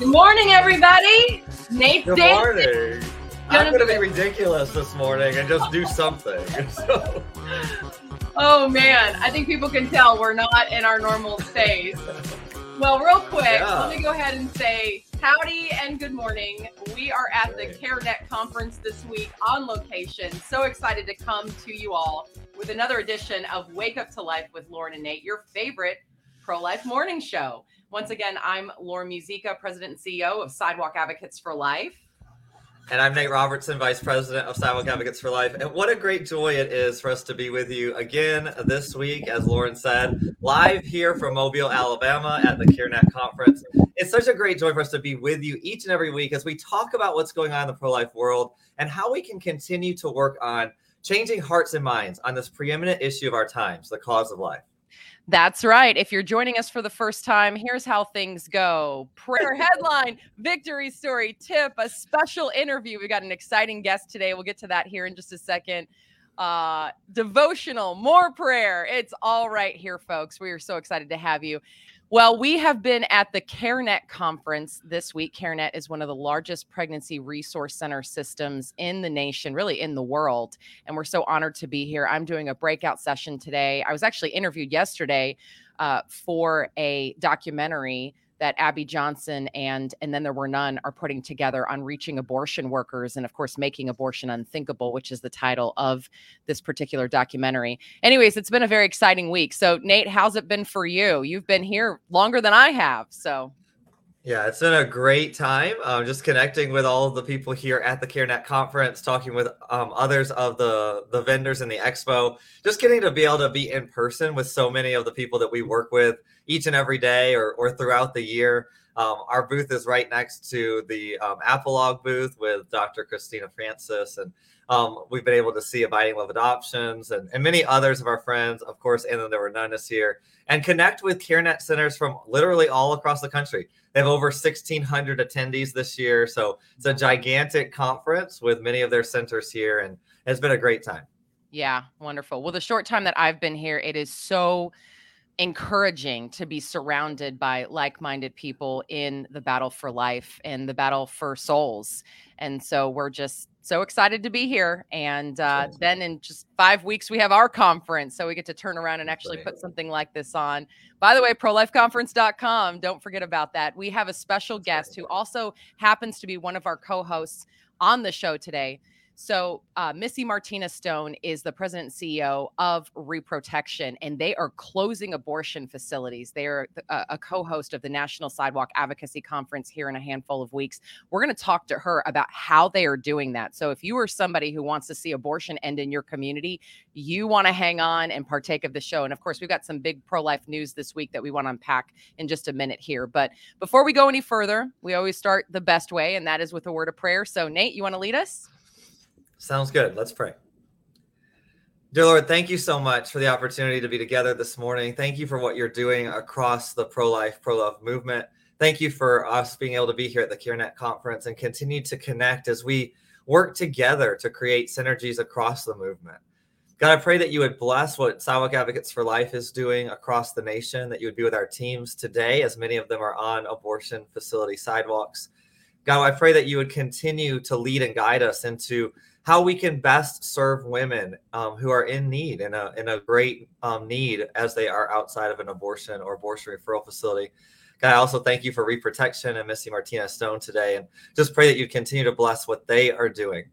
Good morning, everybody. Nate Good dancing. morning. I'm going to be ridiculous this morning and just do something. So, Oh man, I think people can tell we're not in our normal space. Well, real quick, Yeah. let me go ahead and say howdy and good morning. We are at the. CareNet conference this week on location. So excited to come to you all with another edition of Wake Up to Life with Lauren and Nate, your favorite pro life morning show. Once again, I'm Lauren Muzyka, President and CEO of Sidewalk Advocates for Life. and I'm Nate Robertson, Vice President of Sidewalk Advocates for Life. And what a great joy it is for us to be with you again this week, as Lauren said, live here from Mobile, Alabama at the CareNet conference. It's such a great joy for us to be with you each and every week as we talk about what's going on in the pro life world and how we can continue to work on changing hearts and minds on this preeminent issue of our times, the cause of life. That's right. If you're joining us for the first time, here's how things go prayer headline, victory story, tip, a special interview. We've got an exciting guest today. We'll get to that here in just a second. Uh, devotional, more prayer. It's all right here, folks. We are so excited to have you. Well, we have been at the CareNet conference this week. CareNet is one of the largest pregnancy resource center systems in the nation, really in the world. And we're so honored to be here. I'm doing a breakout session today. I was actually interviewed yesterday uh, for a documentary that Abby Johnson and and then there were none are putting together on reaching abortion workers and of course making abortion unthinkable, which is the title of this particular documentary. Anyways, it's been a very exciting week. So Nate, how's it been for you? You've been here longer than I have. So Yeah, it's been a great time. Um, just connecting with all of the people here at the CareNet conference, talking with um, others of the the vendors in the expo, just getting to be able to be in person with so many of the people that we work with each and every day or, or throughout the year. Um, our booth is right next to the um, booth with Dr. Christina Francis, and um, we've been able to see Abiding Love Adoptions and, and many others of our friends, of course, and then there were none this year, and connect with CareNet centers from literally all across the country. They have over 1,600 attendees this year. So it's a gigantic conference with many of their centers here, and it's been a great time. Yeah, wonderful. Well, the short time that I've been here, it is so encouraging to be surrounded by like-minded people in the battle for life and the battle for souls. And so we're just so excited to be here. And uh, then in just five weeks, we have our conference. So we get to turn around and actually put something like this on. By the way, prolifeconference.com. Don't forget about that. We have a special guest who also happens to be one of our co-hosts on the show today. So, uh, Missy Martinez Stone is the president and CEO of Reprotection, and they are closing abortion facilities. They are a, a co host of the National Sidewalk Advocacy Conference here in a handful of weeks. We're going to talk to her about how they are doing that. So, if you are somebody who wants to see abortion end in your community, you want to hang on and partake of the show. And of course, we've got some big pro life news this week that we want to unpack in just a minute here. But before we go any further, we always start the best way, and that is with a word of prayer. So, Nate, you want to lead us? Sounds good. Let's pray. Dear Lord, thank you so much for the opportunity to be together this morning. Thank you for what you're doing across the pro life, pro love movement. Thank you for us being able to be here at the CareNet conference and continue to connect as we work together to create synergies across the movement. God, I pray that you would bless what Sidewalk Advocates for Life is doing across the nation, that you would be with our teams today, as many of them are on abortion facility sidewalks. God, I pray that you would continue to lead and guide us into how we can best serve women um, who are in need in a, in a great um, need as they are outside of an abortion or abortion referral facility. God, I also thank you for reprotection and Missy Martinez Stone today, and just pray that you continue to bless what they are doing.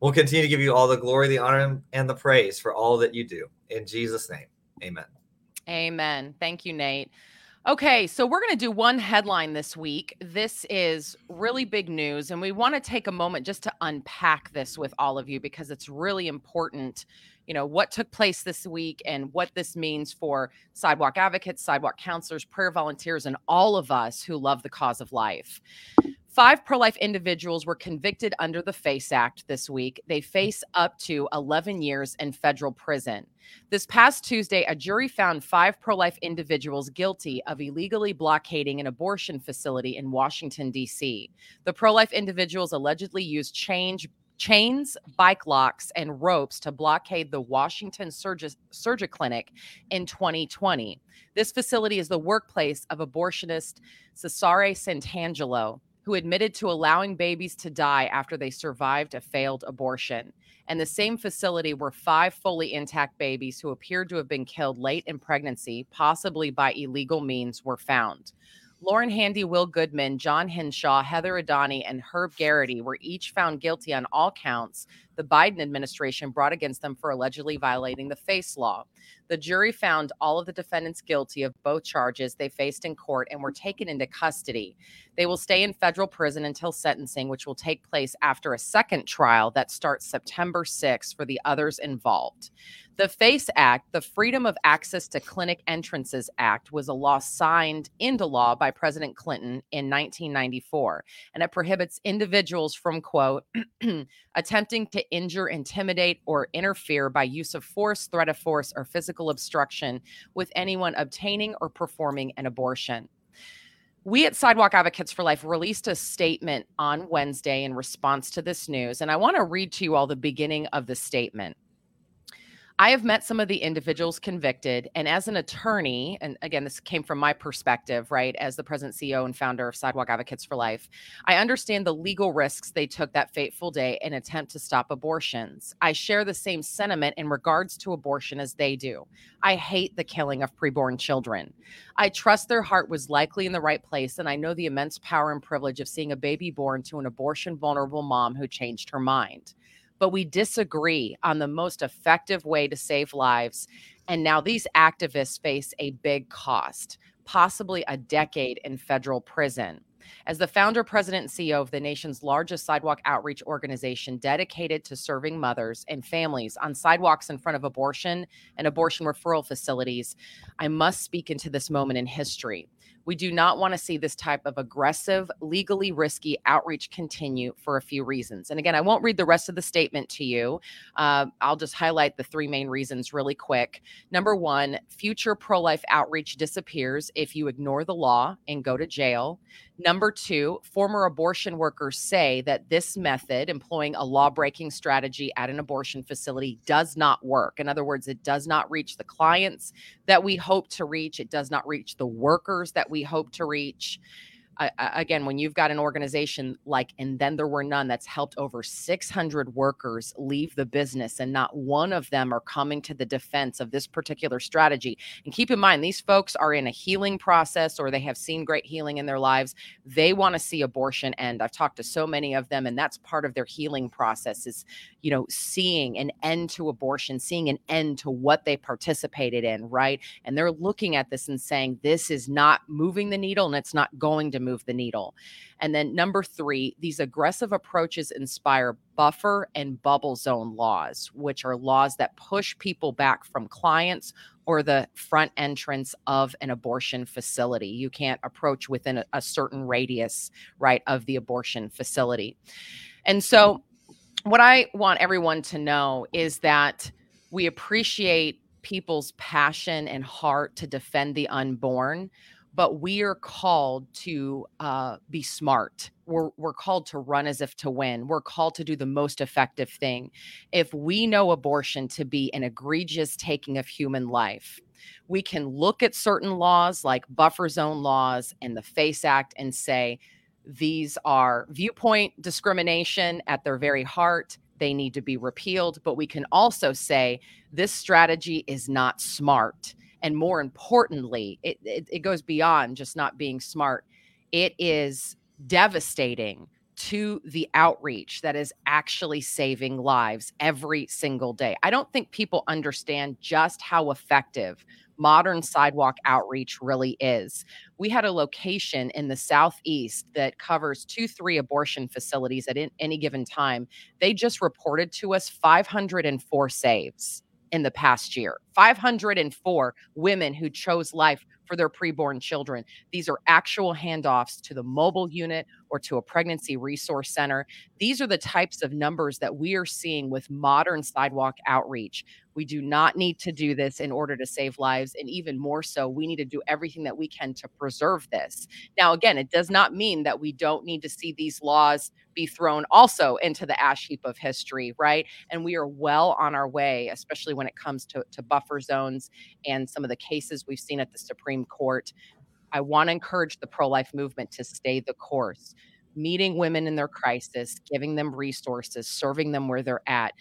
We'll continue to give you all the glory, the honor, and the praise for all that you do. In Jesus' name, amen. Amen. Thank you, Nate. Okay, so we're going to do one headline this week. This is really big news, and we want to take a moment just to unpack this with all of you because it's really important. You know, what took place this week and what this means for sidewalk advocates, sidewalk counselors, prayer volunteers, and all of us who love the cause of life. Five pro life individuals were convicted under the FACE Act this week. They mm. face up to 11 years in federal prison. This past Tuesday, a jury found five pro life individuals guilty of illegally blockading an abortion facility in Washington, D.C. The pro life individuals allegedly used change chains, bike locks, and ropes to blockade the Washington Surgery Clinic in 2020. This facility is the workplace of abortionist Cesare Santangelo, who admitted to allowing babies to die after they survived a failed abortion. And the same facility where five fully intact babies who appeared to have been killed late in pregnancy, possibly by illegal means, were found. Lauren Handy, Will Goodman, John Hinshaw, Heather Idoni, and Herb Geraghty were each found guilty on all counts the Biden administration brought against them for allegedly violating the FACE law. The jury found all of the defendants guilty of both charges they faced in court and were taken into custody. They will stay in federal prison until sentencing, which will take place after a second trial that starts September 6 for the others involved. The FACE Act, the Freedom of Access to Clinic Entrances Act, was a law signed into law by President Clinton in 1994, and it prohibits individuals from, quote, attempting to injure, intimidate, or interfere by use of force, threat of force, or physical obstruction with anyone obtaining or performing an abortion. We at Sidewalk Advocates for Life released a statement on Wednesday in response to this news, and I want to read to you all the beginning of the statement. I have met some of the individuals convicted, and as an attorney, and again, this came from my perspective, right, as the president, CEO, and founder of Sidewalk Advocates for Life, I understand the legal risks they took that fateful day in attempt to stop abortions. I share the same sentiment in regards to abortion as they do. I hate the killing of preborn children. I trust their heart was likely in the right place, and I know the immense power and privilege of seeing a baby born to an abortion vulnerable mom who changed her mind but we disagree on the most effective way to save lives. And now these activists face a big cost, possibly a decade in federal prison. As the founder, president, and CEO of the nation's largest sidewalk outreach organization dedicated to serving mothers and families on sidewalks in front of abortion and abortion referral facilities, I must speak into this moment in history. We do not want to see this type of aggressive, legally risky outreach continue for a few reasons. And again, I won't read the rest of the statement to you. Uh, I'll just highlight the three main reasons really quick. Number one, future pro life outreach disappears if you ignore the law and go to jail. Number two, former abortion workers say that this method, employing a law breaking strategy at an abortion facility, does not work. In other words, it does not reach the clients that we hope to reach, it does not reach the workers that we hope to reach again, when you've got an organization like And Then There Were None that's helped over 600 workers leave the business, and not one of them are coming to the defense of this particular strategy. And keep in mind, these folks are in a healing process or they have seen great healing in their lives. They want to see abortion end. I've talked to so many of them, and that's part of their healing process is, you know, seeing an end to abortion, seeing an end to what they participated in, right? And they're looking at this and saying, this is not moving the needle and it's not going to move the needle. And then number three, these aggressive approaches inspire buffer and bubble zone laws, which are laws that push people back from clients or the front entrance of an abortion facility. You can't approach within a, a certain radius, right, of the abortion facility. And so, what I want everyone to know is that we appreciate people's passion and heart to defend the unborn but we are called to uh, be smart. We're, we're called to run as if to win. We're called to do the most effective thing. If we know abortion to be an egregious taking of human life, we can look at certain laws like buffer zone laws and the FACE Act and say, these are viewpoint discrimination at their very heart. They need to be repealed. But we can also say this strategy is not smart and more importantly it, it, it goes beyond just not being smart it is devastating to the outreach that is actually saving lives every single day. I don't think people understand just how effective modern sidewalk outreach really is. We had a location in the southeast that covers two, three abortion facilities at any given time. They just reported to us 504 saves in the past year. 504 women who chose life for their preborn children. These are actual handoffs to the mobile unit or to a pregnancy resource center. These are the types of numbers that we are seeing with modern sidewalk outreach. We do not need to do this in order to save lives. And even more so, we need to do everything that we can to preserve this. Now, again, it does not mean that we don't need to see these laws be thrown also into the ash heap of history, right? And we are well on our way, especially when it comes to, to buffer zones and some of the cases we've seen at the Supreme Court. I want to encourage the pro life movement to stay the course meeting women in their crisis, giving them resources, serving them where they're at,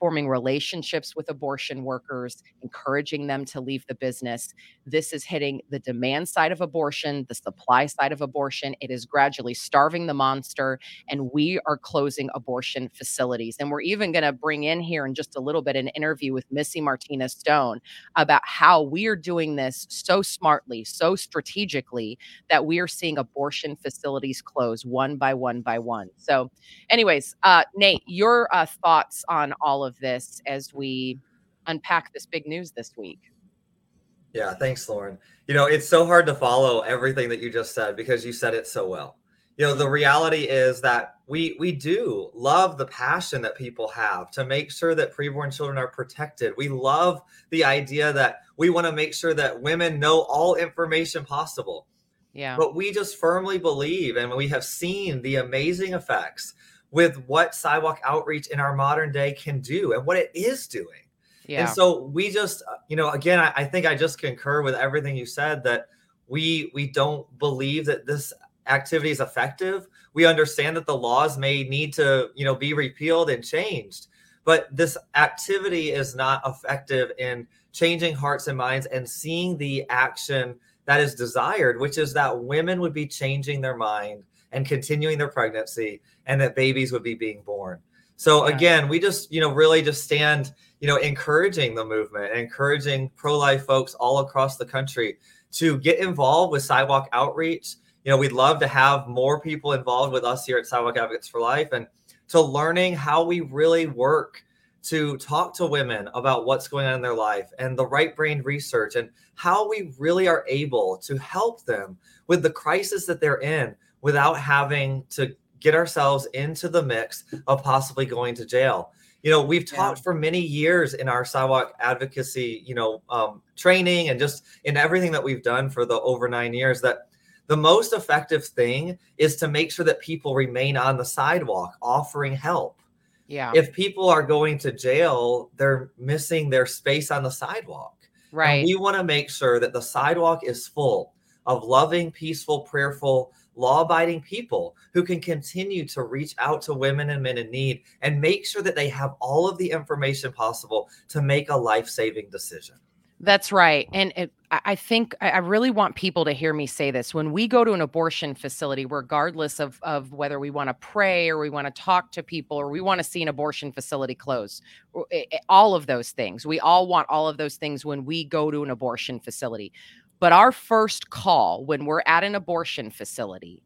forming relationships with abortion workers, encouraging them to leave the business. This is hitting the demand side of abortion, the supply side of abortion. It is gradually starving the monster, and we are closing abortion facilities. And we're even going to bring in here in just a little bit an interview with Missy Martinez Stone about how we are doing this so smartly, so strategically that we are seeing abortion facilities close one by one by one. So, anyways, uh, Nate, your uh, thoughts on all of of this as we unpack this big news this week. Yeah, thanks, Lauren. You know, it's so hard to follow everything that you just said because you said it so well. You know, the reality is that we we do love the passion that people have to make sure that preborn children are protected. We love the idea that we want to make sure that women know all information possible. Yeah. But we just firmly believe and we have seen the amazing effects with what sidewalk outreach in our modern day can do and what it is doing. Yeah. And so we just, uh, you know, again, I, I think I just concur with everything you said that we we don't believe that this activity is effective. We understand that the laws may need to, you know, be repealed and changed, but this activity is not effective in changing hearts and minds and seeing the action that is desired, which is that women would be changing their mind and continuing their pregnancy and that babies would be being born. So yeah. again, we just, you know, really just stand, you know, encouraging the movement, encouraging pro-life folks all across the country to get involved with sidewalk outreach. You know, we'd love to have more people involved with us here at Sidewalk Advocates for Life and to learning how we really work to talk to women about what's going on in their life and the right brain research and how we really are able to help them with the crisis that they're in without having to get ourselves into the mix of possibly going to jail. You know, we've talked yeah. for many years in our sidewalk advocacy, you know, um, training and just in everything that we've done for the over nine years that the most effective thing is to make sure that people remain on the sidewalk offering help. Yeah. If people are going to jail, they're missing their space on the sidewalk. Right. And we want to make sure that the sidewalk is full of loving, peaceful, prayerful law abiding people who can continue to reach out to women and men in need and make sure that they have all of the information possible to make a life saving decision. That's right. And it, I think I really want people to hear me say this. When we go to an abortion facility, regardless of, of whether we want to pray or we want to talk to people or we want to see an abortion facility close, eh, eh, all of those things, we all want all of those things when we go to an abortion facility. But our first call when we're at an abortion facility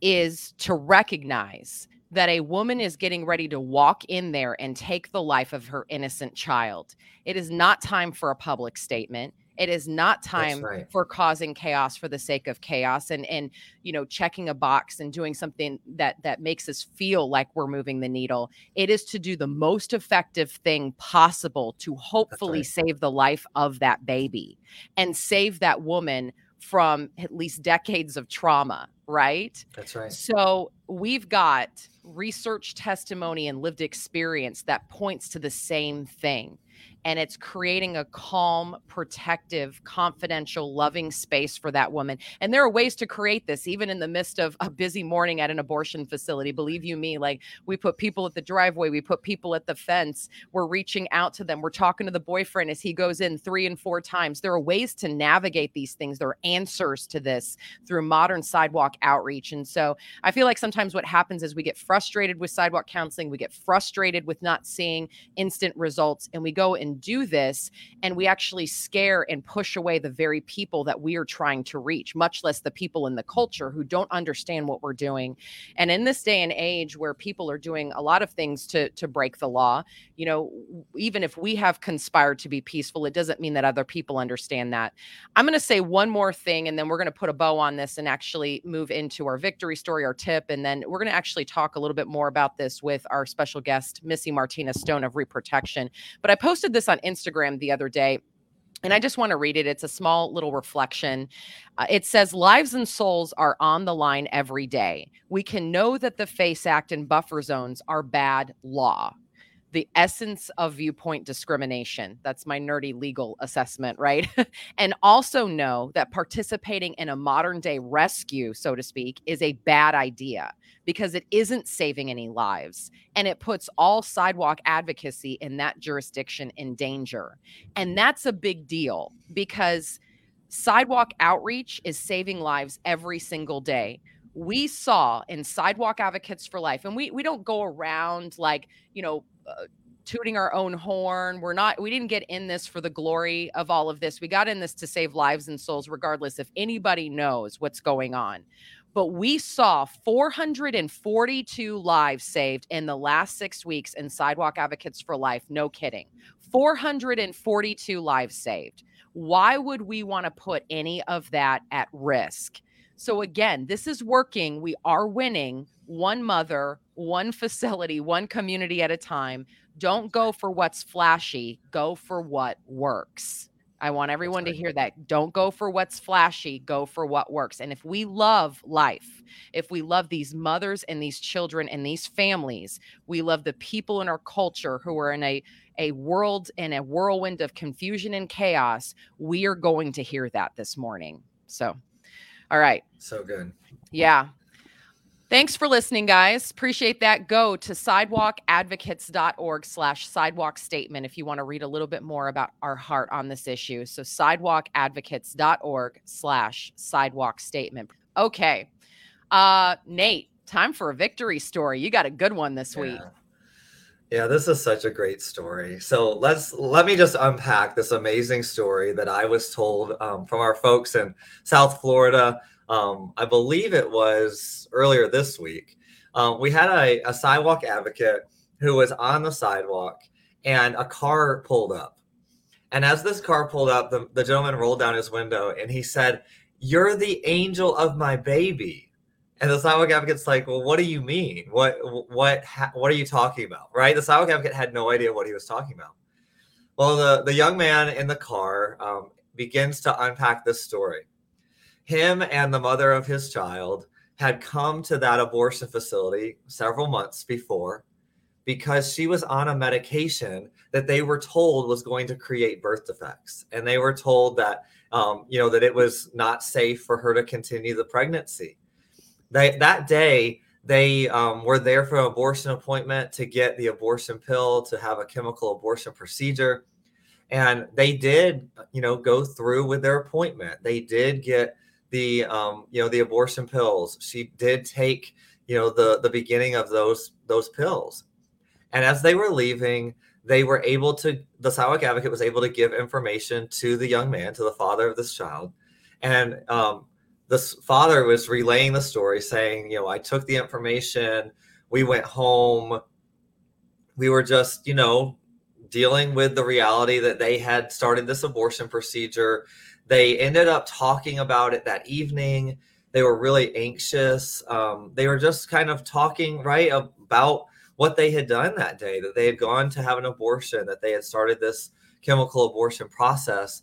is to recognize that a woman is getting ready to walk in there and take the life of her innocent child. It is not time for a public statement. It is not time right. for causing chaos for the sake of chaos and and you know checking a box and doing something that that makes us feel like we're moving the needle. It is to do the most effective thing possible to hopefully right. save the life of that baby and save that woman from at least decades of trauma, right? That's right. So we've got research testimony and lived experience that points to the same thing and it's creating a calm, protective, confidential, loving space for that woman. And there are ways to create this, even in the midst of a busy morning at an abortion facility. Believe you me, like we put people at the driveway, we put people at the fence, we're reaching out to them, we're talking to the boyfriend as he goes in three and four times. There are ways to navigate these things, there are answers to this through modern sidewalk outreach. And so I feel like sometimes what happens is we get frustrated with sidewalk counseling, we get frustrated with not seeing instant results, and we go and do this, and we actually scare and push away the very people that we are trying to reach, much less the people in the culture who don't understand what we're doing. And in this day and age where people are doing a lot of things to to break the law, you know, even if we have conspired to be peaceful, it doesn't mean that other people understand that. I'm going to say one more thing and then we're going to put a bow on this and actually move into our victory story, our tip and then we're going to actually talk a little bit more about this with our special guest Missy Martinez Stone of Reprotection. But I posted this on Instagram the other day and I just want to read it. It's a small little reflection. Uh, it says, Lives and souls are on the line every day. We can know that the FACE Act and buffer zones are bad law the essence of viewpoint discrimination. That's my nerdy legal assessment, right? and also know that participating in a modern day rescue, so to speak, is a bad idea because it isn't saving any lives and it puts all sidewalk advocacy in that jurisdiction in danger. And that's a big deal because sidewalk outreach is saving lives every single day we saw in sidewalk advocates for life and we we don't go around like you know uh, tooting our own horn. We're not we didn't get in this for the glory of all of this. We got in this to save lives and souls regardless if anybody knows what's going on. But we saw 442 lives saved in the last six weeks in sidewalk advocates for life. No kidding. 442 lives saved. Why would we want to put any of that at risk so again, this is working. We are winning one mother, one facility, one community at a time. Don't go for what's flashy, go for what works. I want everyone to hear that. Don't go for what's flashy, go for what works. And if we love life, if we love these mothers and these children and these families, we love the people in our culture who are in a a world in a whirlwind of confusion and chaos, we are going to hear that this morning. So all right. So good. Yeah. Thanks for listening, guys. Appreciate that. Go to sidewalkadvocates.org slash sidewalk statement if you want to read a little bit more about our heart on this issue. So sidewalkadvocates.org slash sidewalk statement. Okay. Uh, Nate, time for a victory story. You got a good one this yeah. week. Yeah, this is such a great story. So let's let me just unpack this amazing story that I was told um, from our folks in South Florida. Um, I believe it was earlier this week. Um, we had a, a sidewalk advocate who was on the sidewalk, and a car pulled up. And as this car pulled up, the, the gentleman rolled down his window and he said, "You're the angel of my baby." And the sidewalk advocate's like, well, what do you mean? What what what are you talking about? Right? The sidewalk advocate had no idea what he was talking about. Well, the the young man in the car um, begins to unpack this story. Him and the mother of his child had come to that abortion facility several months before because she was on a medication that they were told was going to create birth defects, and they were told that um, you know that it was not safe for her to continue the pregnancy they that day they um, were there for an abortion appointment to get the abortion pill to have a chemical abortion procedure. And they did you know go through with their appointment. They did get the um, you know the abortion pills. She did take you know the the beginning of those those pills. And as they were leaving they were able to the sidewalk advocate was able to give information to the young man to the father of this child. And um, this father was relaying the story saying, you know, I took the information, we went home, we were just, you know, dealing with the reality that they had started this abortion procedure. They ended up talking about it that evening. They were really anxious. Um, they were just kind of talking, right, about what they had done that day, that they had gone to have an abortion, that they had started this chemical abortion process.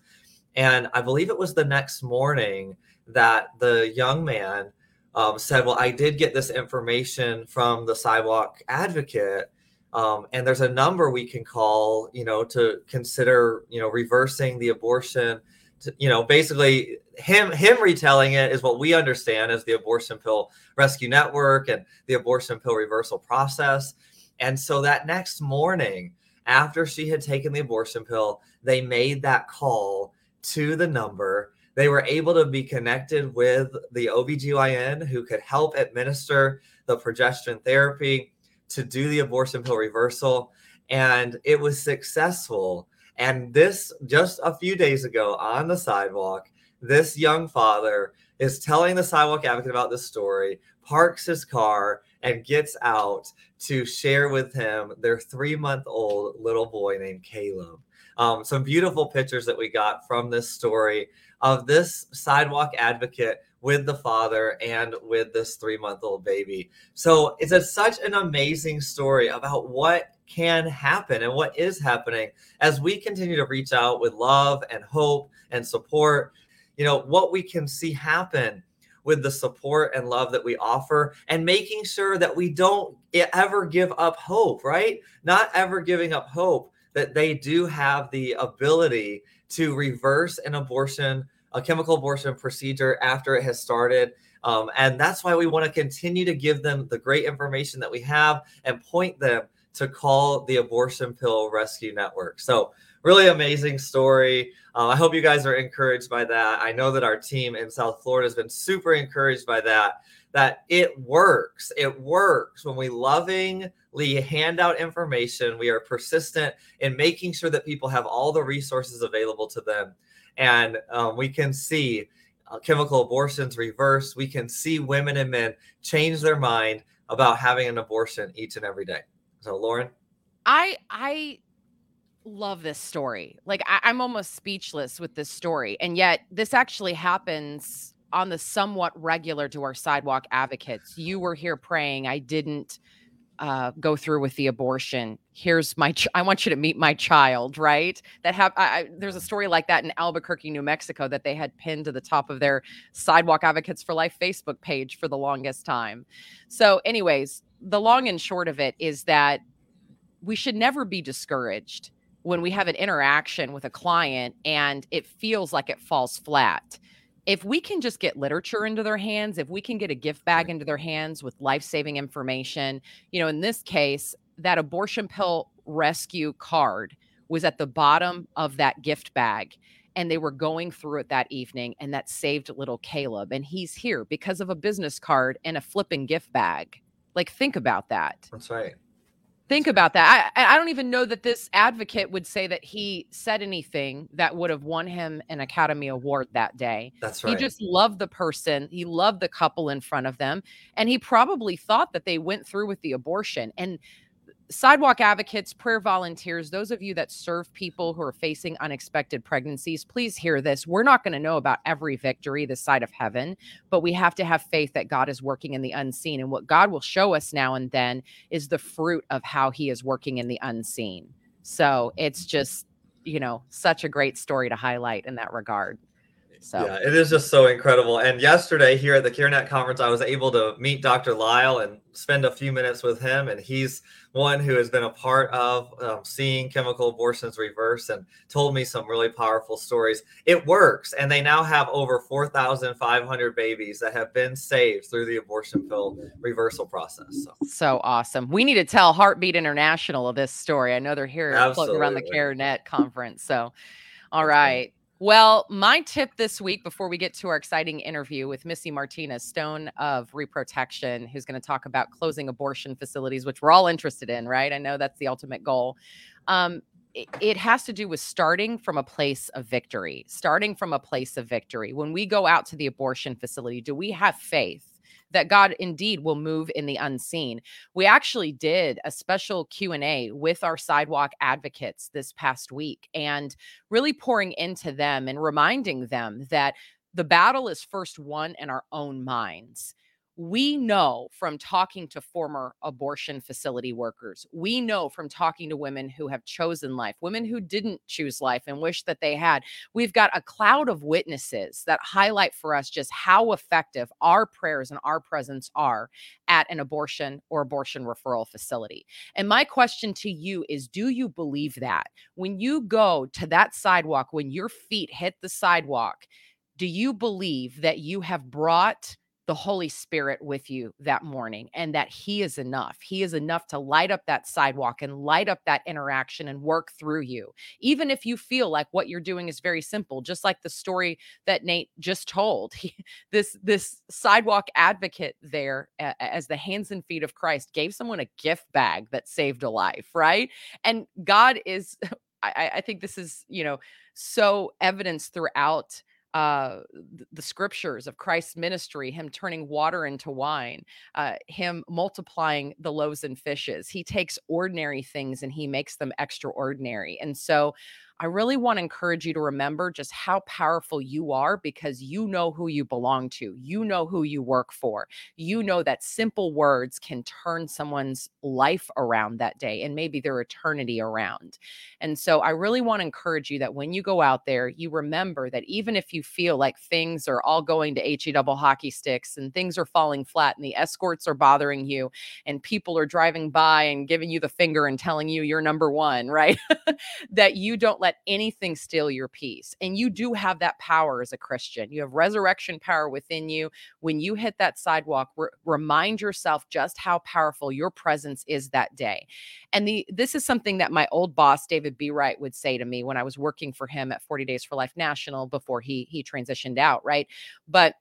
And I believe it was the next morning that the young man um, said, Well, I did get this information from the sidewalk advocate. Um, and there's a number we can call, you know, to consider, you know, reversing the abortion. To, you know, basically, him him retelling it is what we understand as the abortion pill rescue network and the abortion pill reversal process. And so that next morning, after she had taken the abortion pill, they made that call to the number They were able to be connected with the OBGYN who could help administer the progesterone therapy to do the abortion pill reversal. And it was successful. And this, just a few days ago on the sidewalk, this young father is telling the sidewalk advocate about this story, parks his car, and gets out to share with him their three month old little boy named Caleb. Um, some beautiful pictures that we got from this story of this sidewalk advocate with the father and with this three month old baby. So it's a, such an amazing story about what can happen and what is happening as we continue to reach out with love and hope and support. You know, what we can see happen with the support and love that we offer and making sure that we don't ever give up hope, right? Not ever giving up hope that they do have the ability to reverse an abortion, a chemical abortion procedure after it has started. Um, and that's why we want to continue to give them the great information that we have and point them to call the Abortion Pill Rescue Network. So, really amazing story. Uh, I hope you guys are encouraged by that. I know that our team in South Florida has been super encouraged by that. That it works. It works when we loving hand out information. We are persistent in making sure that people have all the resources available to them. And um, we can see uh, chemical abortions reverse. We can see women and men change their mind about having an abortion each and every day. So, Lauren? I, I, love this story. Like I, am almost speechless with this story. And yet this actually happens on the somewhat regular to our sidewalk advocates. You were here praying. I didn't uh, go through with the abortion. Here's my, ch- I want you to meet my child, right? That have, I, I, there's a story like that in Albuquerque, New Mexico, that they had pinned to the top of their Sidewalk Advocates for Life Facebook page for the longest time. So, anyways, the long and short of it is that we should never be discouraged when we have an interaction with a client and it feels like it falls flat if we can just get literature into their hands, if we can get a gift bag into their hands with life saving information, you know, in this case, that abortion pill rescue card was at the bottom of that gift bag. And they were going through it that evening, and that saved little Caleb. And he's here because of a business card and a flipping gift bag. Like, think about that. That's right. Think about that. I, I don't even know that this advocate would say that he said anything that would have won him an Academy Award that day. That's right. He just loved the person. He loved the couple in front of them. And he probably thought that they went through with the abortion. And sidewalk advocates, prayer volunteers, those of you that serve people who are facing unexpected pregnancies, please hear this. We're not going to know about every victory this side of heaven, but we have to have faith that God is working in the unseen. And what God will show us now and then is the fruit of how he is working in the unseen. So it's just, you know, such a great story to highlight in that regard. So yeah, it is just so incredible. And yesterday here at the CareNet conference, I was able to meet Dr. Lyle and spend a few minutes with him. And he's one who has been a part of um, seeing chemical abortions reverse and told me some really powerful stories. It works. And they now have over 4,500 babies that have been saved through the abortion pill reversal process. So, so awesome. We need to tell Heartbeat International of this story. I know they're here floating around the CareNet conference. So, all right. Well, my tip this week before we get to our exciting interview with Missy Martinez, Stone of Reprotection, who's going to talk about closing abortion facilities, which we're all interested in, right? I know that's the ultimate goal. Um, it, it has to do with starting from a place of victory, starting from a place of victory. When we go out to the abortion facility, do we have faith? That God indeed will move in the unseen. We actually did a special Q&A with our sidewalk advocates this past week and really pouring into them and reminding them that the battle is first won in our own minds we know from talking to former abortion facility workers, we know from talking to women who have chosen life, women who didn't choose life and wish that they had. We've got a cloud of witnesses that highlight for us just how effective our prayers and our presence are at an abortion or abortion referral facility. And my question to you is do you believe that? When you go to that sidewalk, when your feet hit the sidewalk, do you believe that you have brought the Holy Spirit with you that morning and that He is enough. He is enough to light up that sidewalk and light up that interaction and work through you. Even if you feel like what you're doing is very simple, just like the story that Nate just told. He, this this sidewalk advocate there uh, as the hands and feet of Christ gave someone a gift bag that saved a life, right? And God is I, I think this is, you know, so evidence throughout uh, the scriptures of Christ's ministry, him turning water into wine, uh, him multiplying the loaves and fishes. He takes ordinary things and he makes them extraordinary. And so I really want to encourage you to remember just how powerful you are because you know who you belong to. You know who you work for. You know that simple words can turn someone's life around that day and maybe their eternity around. And so I really want to encourage you that when you go out there, you remember that even if you feel like things are all going to HE double hockey sticks and things are falling flat and the escorts are bothering you and people are driving by and giving you the finger and telling you you're number one, right? that you don't let anything steal your peace. And you do have that power as a Christian. You have resurrection power within you. When you hit that sidewalk, re- remind yourself just how powerful your presence is that day. And the this is something that my old boss David Bereit would say to me when I was working for him at 40 Days for Life National before he he transitioned out, right? But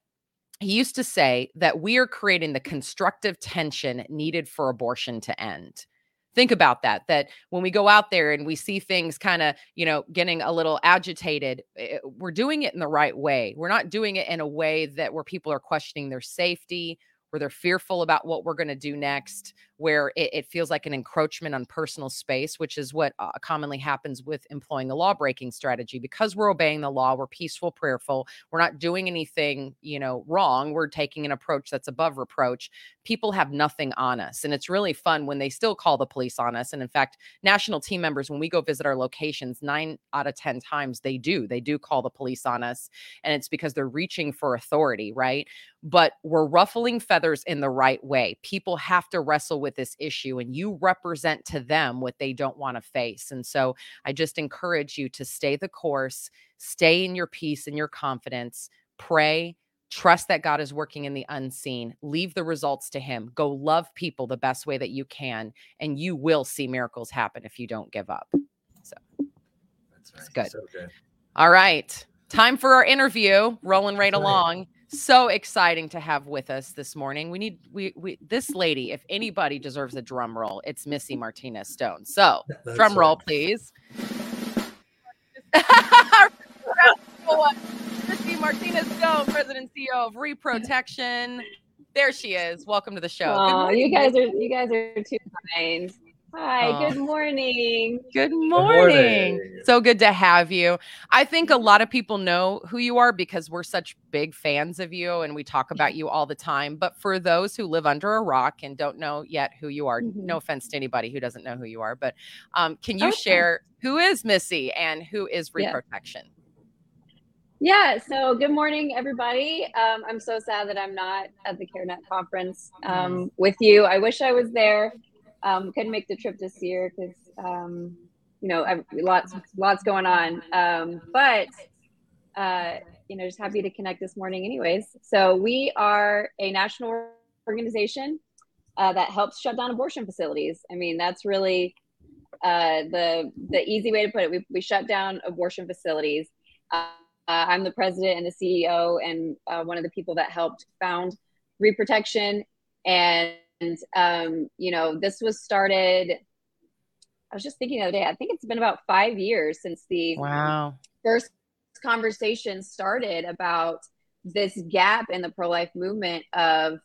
he used to say that we are creating the constructive tension needed for abortion to end think about that that when we go out there and we see things kind of you know getting a little agitated eh, we're doing it in the right way. We're not doing it in a way that where people are questioning their safety where they're fearful about what we're going to do next where it, it, feels like an encroachment on personal space, which is what uh, commonly happens with employing a law breaking strategy. Because we're obeying the law, we're peaceful, prayerful, we're not doing anything, you know, wrong. We're taking an approach that's above reproach. People have nothing on us. And it's really fun when they still call the police on us. And in fact, national team members, when we go visit our locations, nine out of 10 times they do, they do call the police on us. And it's because they're reaching for authority, right? But we're ruffling feathers in the right way. People have to wrestle with this issue and you represent to them what they don't want to face. And so I just encourage you to stay the course, stay in your peace and your confidence, pray, trust that God is working in the unseen, leave the results to Him, go love people the best way that you can, and you will see miracles happen if you don't give up. So that's right. good. So good. All right. Time for our interview, rolling right, right. along so exciting to have with us this morning. We need we we this lady, if anybody deserves a drum roll, it's Missy Martinez Stone. So That's drum right. roll, please. Missy Martinez Stone, President CEO of Reprotection. There she is. Welcome to the show. Oh, you guys are you guys are too kind. Hi, oh. good morning. Good morning. good morning. So good to have you. I think a lot of people know who you are because we're such big fans of you and we talk about you all the time. But for those who live under a rock and don't know yet who you are, mm-hmm. no offense to anybody who doesn't know who you are, but um, can you okay. share who is Missy and who is Reprotection? Yeah. yeah. so good morning, everybody. Um, I'm so sad that I'm not at the CareNet conference um, with you. I wish I was there. Um, couldn't make the trip this year because um, you know I've, lots lots going on. Um, but uh, you know, just happy to connect this morning, anyways. So we are a national organization uh, that helps shut down abortion facilities. I mean, that's really uh, the the easy way to put it. We we shut down abortion facilities. Uh, I'm the president and the CEO, and uh, one of the people that helped found Reprotection and and um, you know this was started i was just thinking the other day i think it's been about five years since the wow. first conversation started about this gap in the pro-life movement of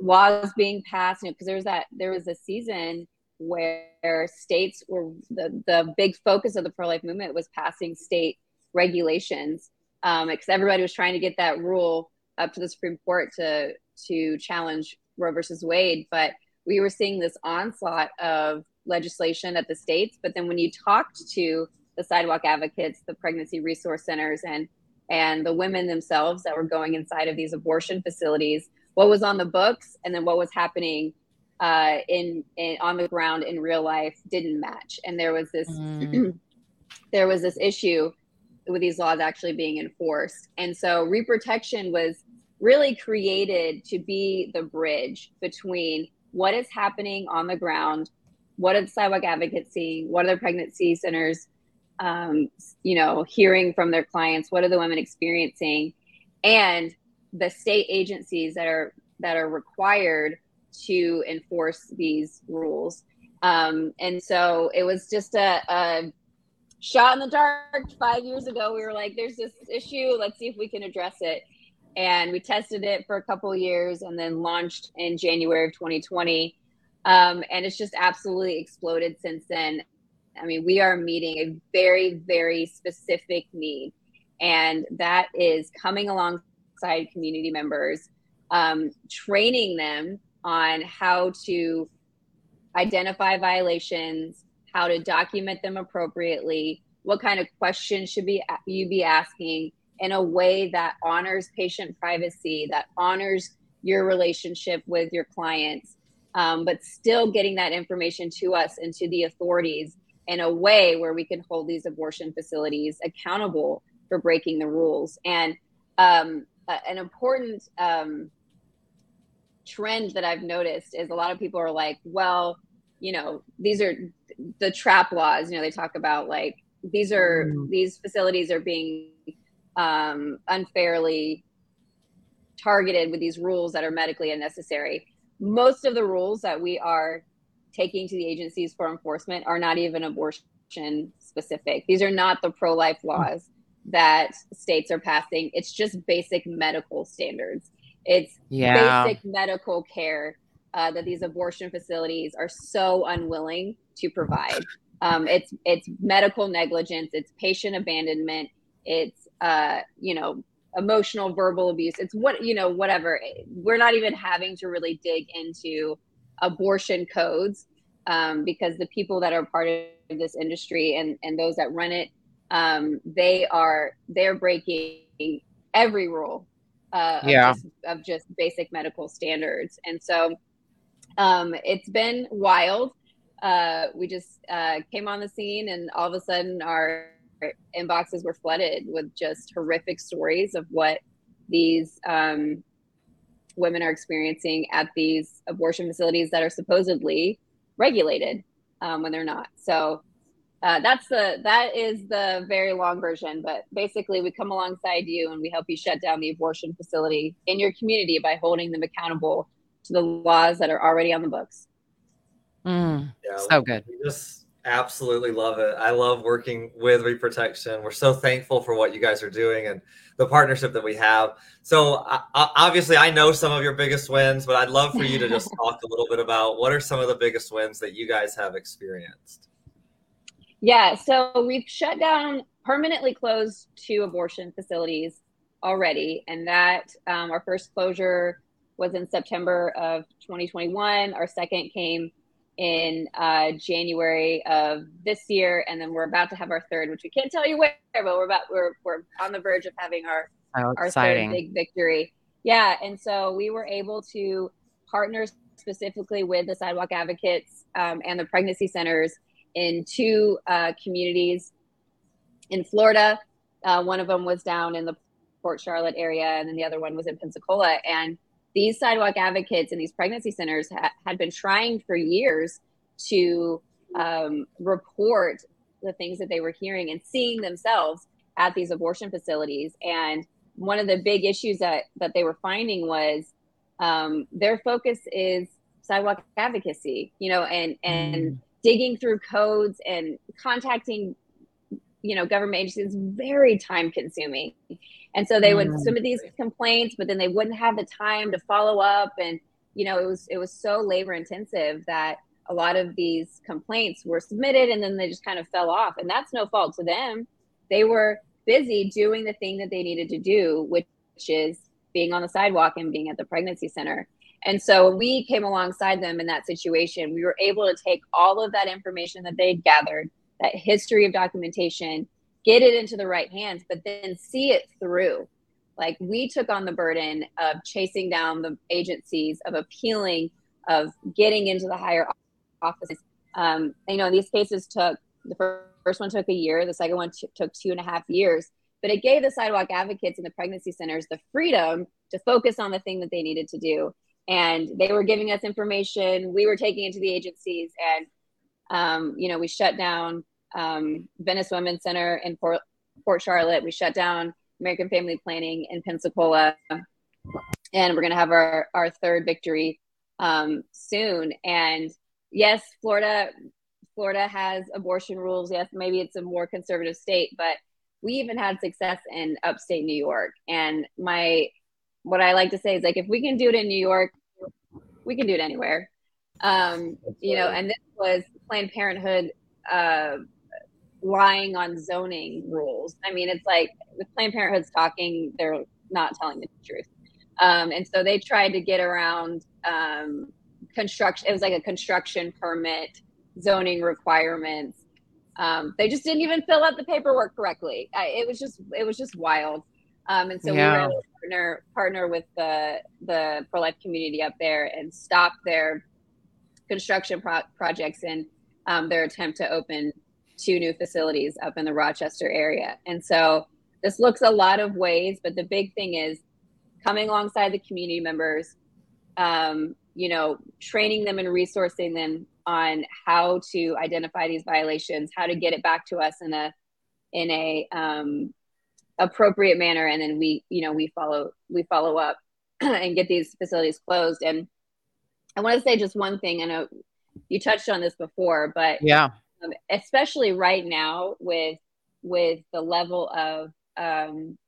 laws being passed you know because there was that there was a season where states were the, the big focus of the pro-life movement was passing state regulations um, because everybody was trying to get that rule up to the supreme court to to challenge Roe versus Wade, but we were seeing this onslaught of legislation at the states. But then when you talked to the sidewalk advocates, the pregnancy resource centers, and and the women themselves that were going inside of these abortion facilities, what was on the books and then what was happening uh, in, in on the ground in real life didn't match, and there was this mm. there was this issue with these laws actually being enforced, and so reprotection was really created to be the bridge between what is happening on the ground, what are the sidewalk advocates seeing, what are the pregnancy centers, um, you know, hearing from their clients, what are the women experiencing, and the state agencies that are that are required to enforce these rules. Um, and so it was just a, a shot in the dark five years ago. We were like, there's this issue. Let's see if we can address it. And we tested it for a couple years and then launched in January of 2020. Um, and it's just absolutely exploded since then. I mean, we are meeting a very, very specific need, and that is coming alongside community members, um, training them on how to identify violations, how to document them appropriately, what kind of questions should be you be asking in a way that honors patient privacy, that honors your relationship with your clients, um, but still getting that information to us and to the authorities in a way where we can hold these abortion facilities accountable for breaking the rules. And um, an important um, trend that I've noticed is a lot of people are like, well, you know, these are the trap laws. You know, they talk about like these are mm. these facilities are being um, unfairly targeted with these rules that are medically unnecessary. Most of the rules that we are taking to the agencies for enforcement are not even abortion specific. These are not the pro life mm. laws that states are passing. It's just basic medical standards. It's yeah. basic medical care uh, that these abortion facilities are so unwilling to provide. Um, it's it's medical negligence. It's patient abandonment. It's uh, you know emotional verbal abuse. It's what you know whatever. We're not even having to really dig into abortion codes um, because the people that are part of this industry and and those that run it, um, they are they're breaking every rule uh, yeah. of, just, of just basic medical standards. And so um, it's been wild. Uh, we just uh, came on the scene, and all of a sudden, our inboxes were flooded with just horrific stories of what these um, women are experiencing at these abortion facilities that are supposedly regulated um, when they're not. So uh, that's the that is the very long version but basically we come alongside you and we help you shut down the abortion facility in your community by holding them accountable to the laws that are already on the books mm, yeah, so good we just absolutely love it. I love working with reprotection. We're so thankful for what you guys are doing and the partnership that we have. So obviously i know some of your biggest wins but i'd love for you to just talk a little bit about what are some of the biggest wins that you guys have experienced? Yeah, so we've shut down, permanently closed two abortion facilities already, and that um, our first closure was in September of 2021. Our second came in uh, January of this year, and then we're about to have our third, which we can't tell you where, but we're about we're we're on the verge of having our our third big victory. Yeah, and so we were able to partner specifically with the sidewalk advocates um, and the pregnancy centers in two uh, communities in Florida. Uh, one of them was down in the Port Charlotte area, and then the other one was in Pensacola. And these sidewalk advocates and these pregnancy centers ha- had been trying for years to um, report the things that they were hearing and seeing themselves at these abortion facilities. And one of the big issues that that they were finding was um, their focus is sidewalk advocacy, you know, and and mm digging through codes and contacting you know government agencies very time consuming. And so they would mm. submit these complaints but then they wouldn't have the time to follow up. And you know it was it was so labor intensive that a lot of these complaints were submitted and then they just kind of fell off. And that's no fault to them. They were busy doing the thing that they needed to do which is being on the sidewalk and being at the pregnancy center. And so when we came alongside them in that situation, we were able to take all of that information that they'd gathered, that history of documentation, get it into the right hands, but then see it through. Like we took on the burden of chasing down the agencies, of appealing, of getting into the higher offices. Um, you know, these cases took the first one took a year, the second one t- took two and a half years. but it gave the sidewalk advocates and the pregnancy centers the freedom to focus on the thing that they needed to do. And they were giving us information. We were taking it to the agencies, and um, you know, we shut down um, Venice Women's Center in Port, Port Charlotte. We shut down American Family Planning in Pensacola, and we're going to have our our third victory um, soon. And yes, Florida Florida has abortion rules. Yes, maybe it's a more conservative state, but we even had success in upstate New York. And my what I like to say is like if we can do it in New York, we can do it anywhere. Um, you know, and this was Planned Parenthood uh, lying on zoning rules. I mean, it's like with Planned Parenthood's talking, they're not telling the truth. Um, and so they tried to get around um, construction. It was like a construction permit zoning requirements. Um, they just didn't even fill out the paperwork correctly. I, it was just it was just wild. Um, and so yeah. we were partner partner with the the pro life community up there and stop their construction pro- projects and um, their attempt to open two new facilities up in the Rochester area. And so this looks a lot of ways, but the big thing is coming alongside the community members, um, you know, training them and resourcing them on how to identify these violations, how to get it back to us in a in a um, appropriate manner, and then we, you know, we follow we follow up and get these facilities closed. And I want to say just one thing. I know you touched on this before, but yeah, um, especially right now with with the level of um,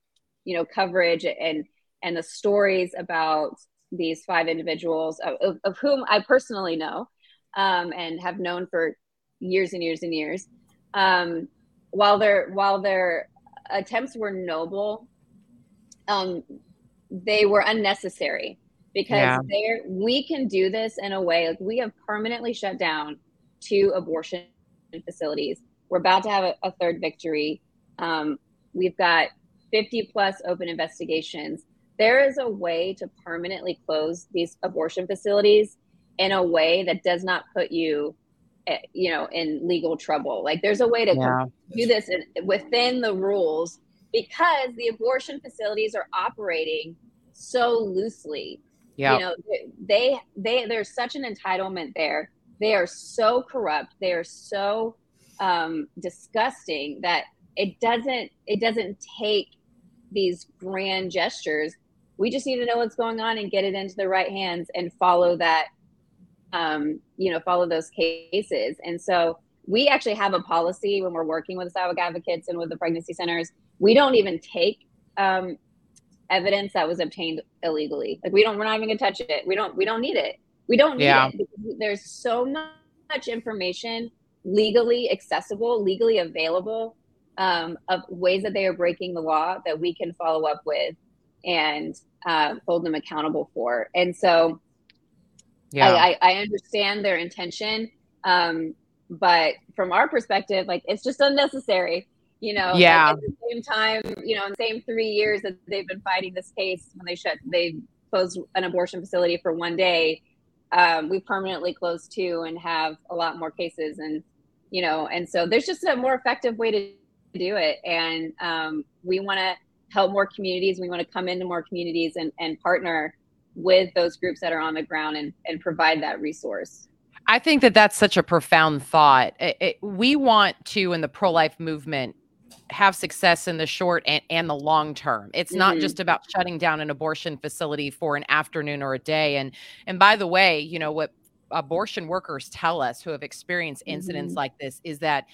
you know coverage and and the stories about these five individuals of, of, of whom I personally know um, and have known for years and years and years. Um, while their while their attempts were noble, um, they were unnecessary because yeah. there we can do this in a way like we have permanently shut down two abortion facilities. We're about to have a, a third victory. Um, we've got 50 plus open investigations there is a way to permanently close these abortion facilities in a way that does not put you eh, you know in legal trouble like there's a way to yeah. do this in, within the rules because the abortion facilities are operating so loosely yeah you know they they there's such an entitlement there. They are so corrupt. They are so um, disgusting that it doesn't it doesn't take these grand gestures. We just need to know what's going on and get it into the right hands and follow that um, you know follow those cases. And so we actually have a policy when we're working with sidewalk advocates and with the pregnancy centers. We don't even take um, evidence that was obtained illegally like we don't we're not even gonna touch it we don't we don't need it we don't need yeah. it there's so much information legally accessible legally available um, of ways that they are breaking the law that we can follow up with and uh, hold them accountable for. And so yeah. I, I, I understand their intention. Um, but from our perspective, like it's just unnecessary, you know, yeah. Like at the same time, you know, in the same three years that they've been fighting this case when they shut, they closed an abortion facility for one day. Um, we permanently closed two and have a lot more cases and, you know, and so there's just a more effective way to do it. And um, we want to, help more communities. We want to come into more communities and, and partner with those groups that are on the ground and, and provide that resource. I think that that's such a profound thought. It, it, we want to, in the pro life movement, have success in the short and, and the long term. It's mm-hmm. not just about shutting down an abortion facility for an afternoon or a day. And and by the way, you know what abortion workers tell us who have experienced incidents mm-hmm. like this is that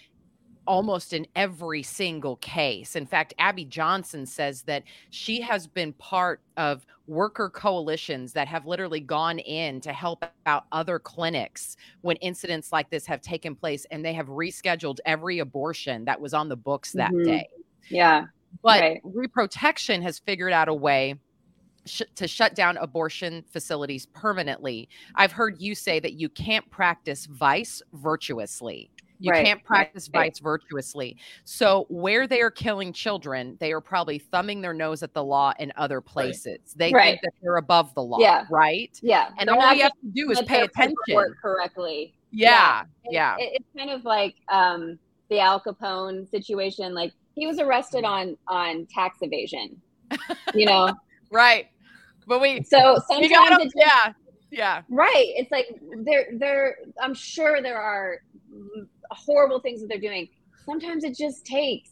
almost in every single case. In fact, Abby Johnson says that she has been part of worker coalitions that have literally gone in to help out other clinics when incidents like this have taken place and they have rescheduled every abortion that was on the books that mm-hmm. day. Yeah. But right. reprotection has figured out a way sh- to shut down abortion facilities permanently. I've heard you say that you can't practice vice virtuously. You right. can't practice right. vice virtuously. So where they are killing children, they are probably thumbing their nose at the law in other places. They think that they're above the law, yeah. right? Yeah. And they're all you have to do is pay attention. correctly. Yeah. Yeah. It, it's kind of like um, the Al Capone situation. Like he was arrested on on tax evasion. You know, right? But we so sometimes just, yeah, yeah, right. It's like they're they're. I'm sure there are horrible things that they're doing. Sometimes it just takes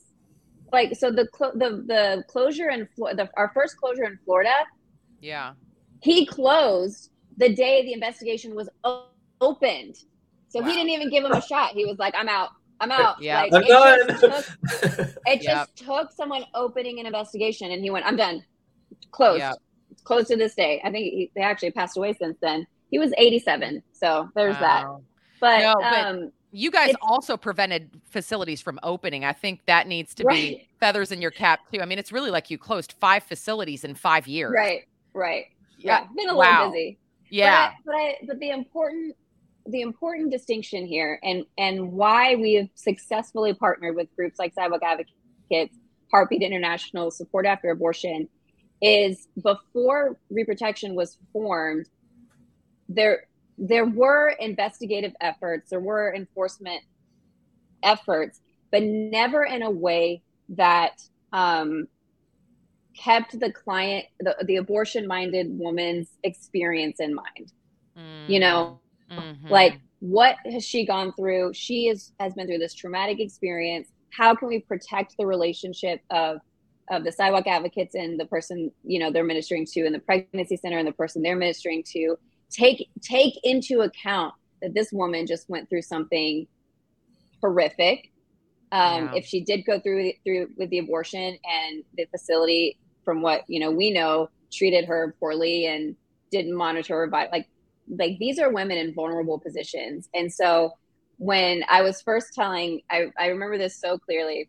like so the the the closure in Florida, our first closure in Florida. Yeah, he closed the day the investigation was opened. So wow. he didn't even give him a shot. He was like, "I'm out. I'm out." Yeah, like, I'm it done. Just took, it yep. just took someone opening an investigation, and he went, "I'm done. Closed. Yep. Closed to this day." I think he, they actually passed away since then. He was 87, so there's wow. that. But, no, but um, you guys also prevented facilities from opening. I think that needs to right. be feathers in your cap too. I mean, it's really like you closed five facilities in five years. Right. Right. Yeah. Been a wow. little busy. Yeah. But I, but I, but the important the important distinction here and and why we have successfully partnered with groups like Sidewalk Advocates, Heartbeat International, Support After Abortion, is before reprotection was formed, there there were investigative efforts, there were enforcement efforts, but never in a way that um, kept the client, the, the abortion minded woman's experience in mind. Mm. You know, mm-hmm. like what has she gone through? She is, has been through this traumatic experience. How can we protect the relationship of of the sidewalk advocates and the person you know they're ministering to in the pregnancy center and the person they're ministering to take take into account that this woman just went through something horrific. Um, yeah. if she did go through through with the abortion and the facility from what you know we know treated her poorly and didn't monitor her like like these are women in vulnerable positions. And so when i was first telling i, I remember this so clearly.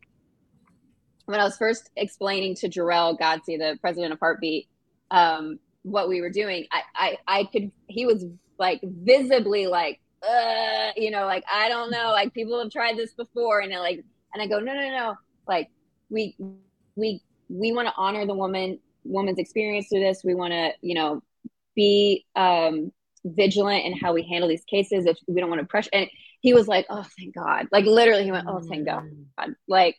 When i was first explaining to Jor-El Godsey, the president of heartbeat um, what we were doing I, I i could he was like visibly like uh you know like i don't know like people have tried this before and like and i go no no no like we we we want to honor the woman woman's experience through this. We want to you know be um vigilant in how we handle these cases if we don't want to pressure and he was like oh thank god. Like literally he went oh thank god. Mm. like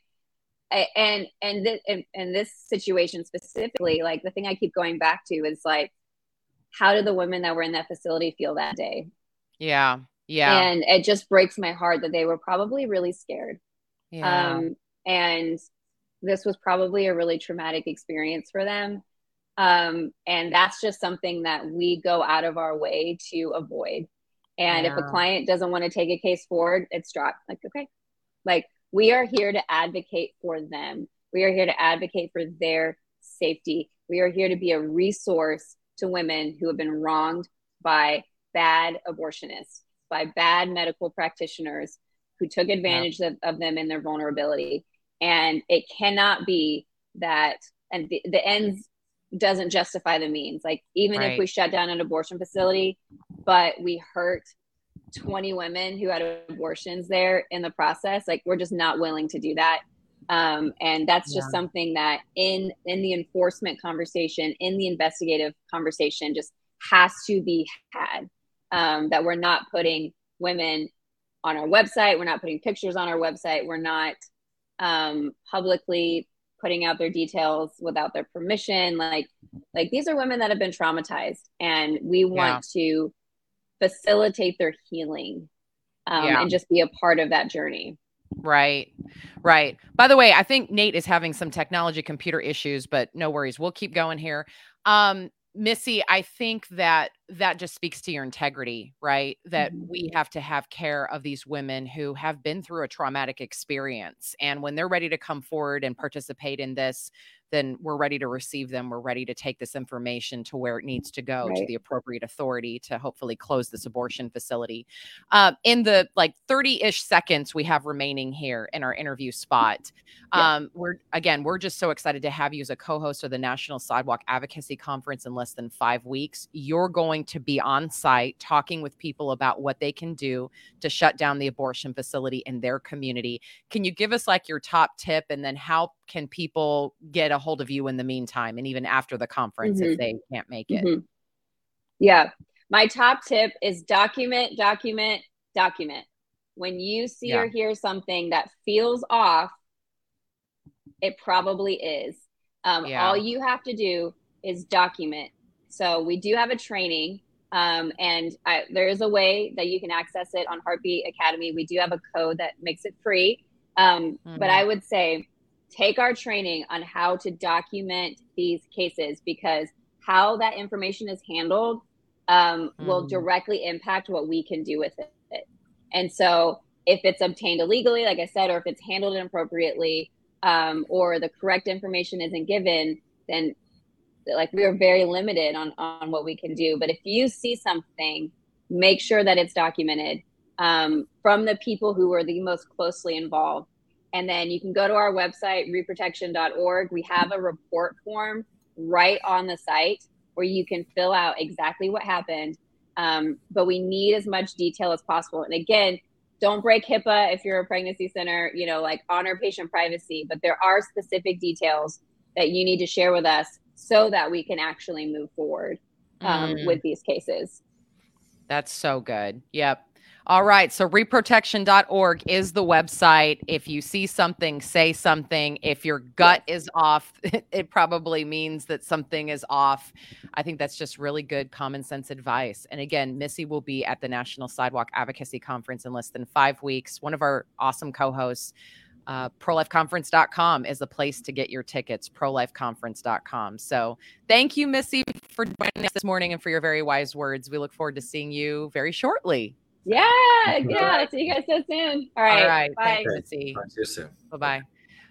and and this and, and this situation specifically like the thing i keep going back to is like how did the women that were in that facility feel that day? Yeah yeah. And it just breaks my heart that they were probably really scared. Yeah. um and this was probably a really traumatic experience for them. Um and that's just something that we go out of our way to avoid. And yeah. if a client doesn't want to take a case forward it's dropped. Like okay. Like we are here to advocate for them. We are here to advocate for their safety. We are here to be a resource to women who have been wronged by bad abortionists, by bad medical practitioners who took advantage yeah. of, of, them in their vulnerability. And it cannot be that, and the, the ends doesn't justify the means. Like, even right. if we shut down an abortion facility, but we hurt 20 women who had abortions there in the process like we're just not willing to do that um, and that's just yeah. something that in in the enforcement conversation in the investigative conversation just has to be had um, that we're not putting women on our website we're not putting pictures on our website we're not um, publicly putting out their details without their permission like like these are women that have been traumatized and we want yeah. to facilitate their healing um, yeah. and just be a part of that journey. Right. Right. By the way, I think Nate is having some technology computer issues, but no worries. We'll keep going here. Um, Missy, I think that that just speaks to your integrity, right? That mm-hmm. we have to have care of these women who have been through a traumatic experience. And when they're ready to come forward and participate in this, then we're ready to receive them. We're ready to take this information to where it needs to go right. to the appropriate authority to hopefully close this abortion facility. Uh, in the like 30 ish seconds we have remaining here in our interview spot, yeah. um, we're again, we're just so excited to have you as a co host of the National Sidewalk Advocacy Conference in less than five weeks. You're going to be on site talking with people about what they can do to shut down the abortion facility in their community. Can you give us like your top tip and then how can people get a hold of you in the meantime and even after the conference mm-hmm. if they can't make it? Mm-hmm. Yeah. My top tip is document, document, document. When you see yeah. or hear something that feels off, it probably is. Um, Yeah. All you have to do is document. So we do have a training, um, and I, there is a way that you can access it on Heartbeat Academy. We do have a code that makes it free. Um, Mhm. But I would say take our training on how to document these cases because how that information is handled um, will Mhm. directly impact what we can do with it. And so if it's obtained illegally, like I said, or if it's handled inappropriately, um, or the correct information isn't given, then like we are very limited on on what we can do. But if you see something, make sure that it's documented um, from the people who are the most closely involved. And then you can go to our website, reprotection.org. We have a report form right on the site where you can fill out exactly what happened. Um, but we need as much detail as possible. And again, don't break HIPAA if you're a pregnancy center, you know, like honor patient privacy, but there are specific details that you need to share with us so that we can actually move forward um, Mm. with these cases. That's so good. Yep. All right. So reprotection.org is the website. If you see something, say something. If your gut is off, it probably means that something is off. I think that's just really good common sense advice. And again, Missy will be at the National Sidewalk Advocacy Conference in less than five weeks. One of our awesome co hosts, uh, prolifeconference.com is the place to get your tickets, prolifeconference.com. So thank you, Missy, for joining us this morning and for your very wise words. We look forward to seeing you very shortly. Yeah, yeah. See you guys so soon. All right. All right. Bye. Thanks, Missy. Talk to you soon. Bye bye.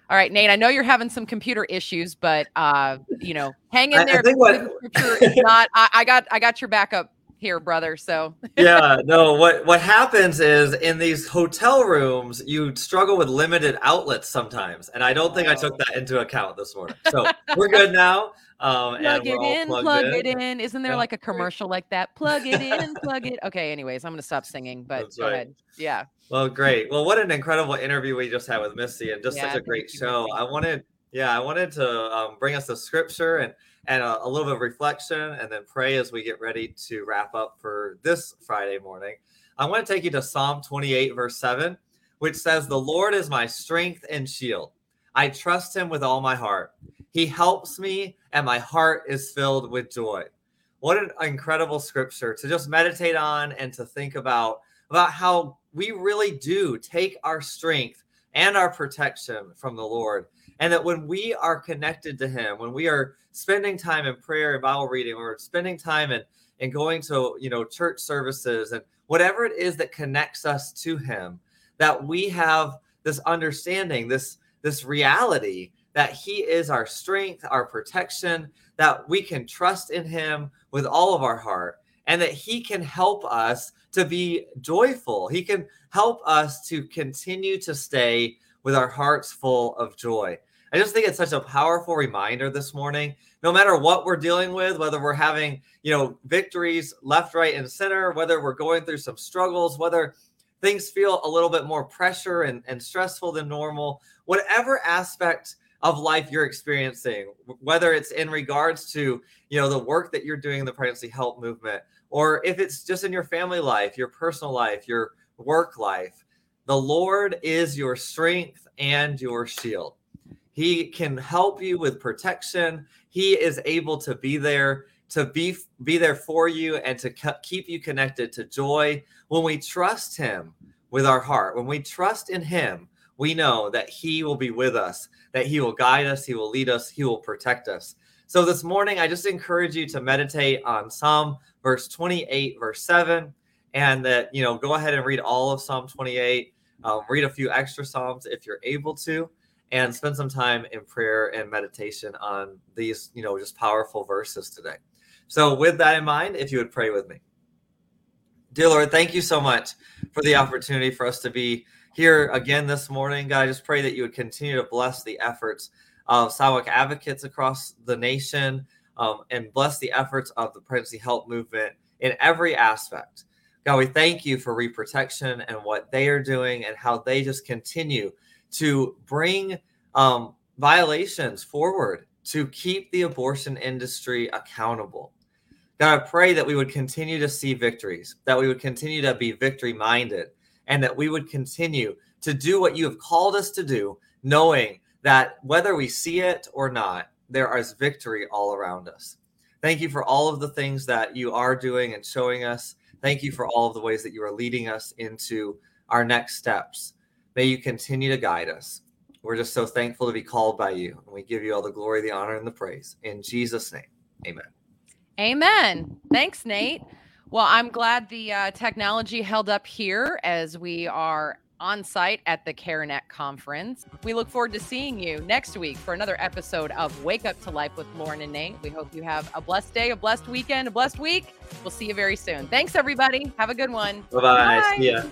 All right, Nate. I know you're having some computer issues, but uh, you know, hang I- in I there. think because what- scripture is not. I, I got. I got your backup here, brother. So yeah, no, what what happens is in these hotel rooms, you struggle with limited outlets sometimes. And I don't think I took Oh. that into account this morning. So we're good now. Um and plug it in, plug in. it in. Isn't there Yeah. like a commercial like that? Plug it in, plug it. Okay. Anyways, I'm gonna stop singing, but That's go right. ahead. Yeah. Well, great. Well, what an incredible interview we just had with Missy, and just Yeah, such a great show. I wanted, yeah, I wanted to um, bring us the scripture and and a, a little bit of reflection, and then pray as we get ready to wrap up for this Friday morning. I want to take you to Psalm 28, verse 7, which says, "The Lord is my strength and shield. I trust Him with all my heart. He helps me, and my heart is filled with joy." What an incredible scripture to just meditate on and to think about about how we really do take our strength and our protection from the Lord. And that when we are connected to Him, when we are spending time in prayer and Bible reading, or spending time in, in going to you know church services and whatever it is that connects us to Him, that we have this understanding, this this reality that He is our strength, our protection, that we can trust in Him with all of our heart, and that He can help us to be joyful. He can help us to continue to stay with our hearts full of joy. I just think it's such a powerful reminder this morning. No matter what we're dealing with, whether we're having, you know, victories left, right, and center, whether we're going through some struggles, whether things feel a little bit more pressure and, and stressful than normal, whatever aspect of life you're experiencing, whether it's in regards to, you know, the work that you're doing in the pregnancy help movement, or if it's just in your family life, your personal life, your work life, the Lord is your strength and your shield. He can help you with protection. He is able to be there to be be there for you and to keep you connected to joy. When we trust him with our heart, when we trust in him, we know that he will be with us, that he will guide us, he will lead us, he will protect us. So this morning I just encourage you to meditate on Psalm verse 28 verse 7 and that you know go ahead and read all of Psalm 28, um, read a few extra psalms if you're able to and spend some time in prayer and meditation on these, you know, just powerful verses today. So, with that in mind, if you would pray with me. Dear Lord, thank you so much for the opportunity for us to be here again this morning. God, I just pray that you would continue to bless the efforts of Sidewalk advocates across the nation um, and bless the efforts of the pregnancy help movement in every aspect. God, we thank you for reprotection and what they are doing and how they just continue to bring um, violations forward to keep the abortion industry accountable. God, I pray that we would continue to see victories, that we would continue to be victory minded, and that we would continue to do what you have called us to do, knowing that whether we see it or not, there is victory all around us. Thank you for all of the things that you are doing and showing us. Thank you for all of the ways that you are leading us into our next steps. May you continue to guide us. We're just so thankful to be called by you. And we give you all the glory, the honor, and the praise. In Jesus' name, amen. Amen. Thanks, Nate. Well, I'm glad the uh, technology held up here as we are on site at the CareNet conference. We look forward to seeing you next week for another episode of Wake Up to Life with Lauren and Nate. We hope you have a blessed day, a blessed weekend, a blessed week. We'll see you very soon. Thanks, everybody. Have a good one. Bye-bye. See ya.